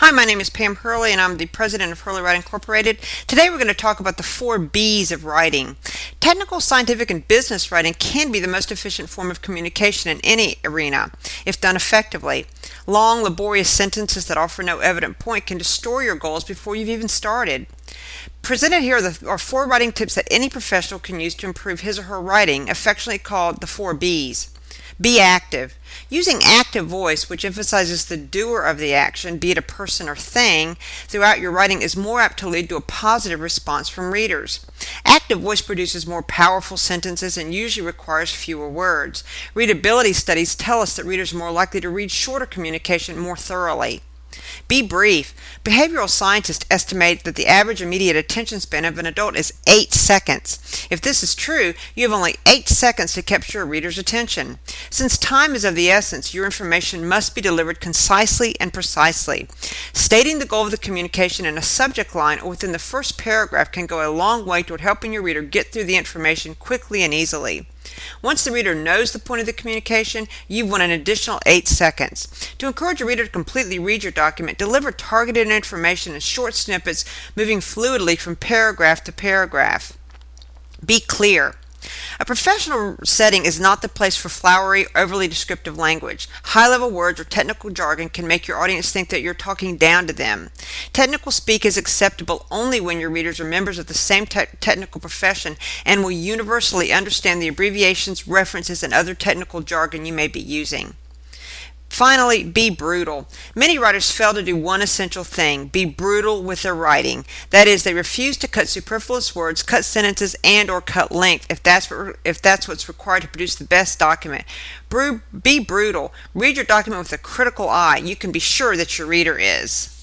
Hi, my name is Pam Hurley, and I'm the president of Hurley Writing Incorporated. Today, we're going to talk about the four B's of writing. Technical, scientific, and business writing can be the most efficient form of communication in any arena, if done effectively. Long, laborious sentences that offer no evident point can destroy your goals before you've even started. Presented here are four writing tips that any professional can use to improve his or her writing, affectionately called the four B's. Be active. Using active voice, which emphasizes the doer of the action, be it a person or thing, throughout your writing is more apt to lead to a positive response from readers. Active voice produces more powerful sentences and usually requires fewer words. Readability studies tell us that readers are more likely to read shorter communication more thoroughly. Be brief. Behavioral scientists estimate that the average immediate attention span of an adult is 8 seconds. If this is true, you have only 8 seconds to capture a reader's attention. Since time is of the essence, your information must be delivered concisely and precisely. Stating the goal of the communication in a subject line or within the first paragraph can go a long way toward helping your reader get through the information quickly and easily. Once the reader knows the point of the communication, you've won an additional 8 seconds. To encourage a reader to completely read your document, deliver targeted information in short snippets, moving fluidly from paragraph to paragraph. Be clear. A professional setting is not the place for flowery, overly descriptive language. High level words or technical jargon can make your audience think that you're talking down to them. Technical speak is acceptable only when your readers are members of the same te- technical profession and will universally understand the abbreviations, references, and other technical jargon you may be using. Finally, be brutal. Many writers fail to do one essential thing be brutal with their writing. That is, they refuse to cut superfluous words, cut sentences, and or cut length if that's, what, if that's what's required to produce the best document. Bru- be brutal. Read your document with a critical eye. You can be sure that your reader is.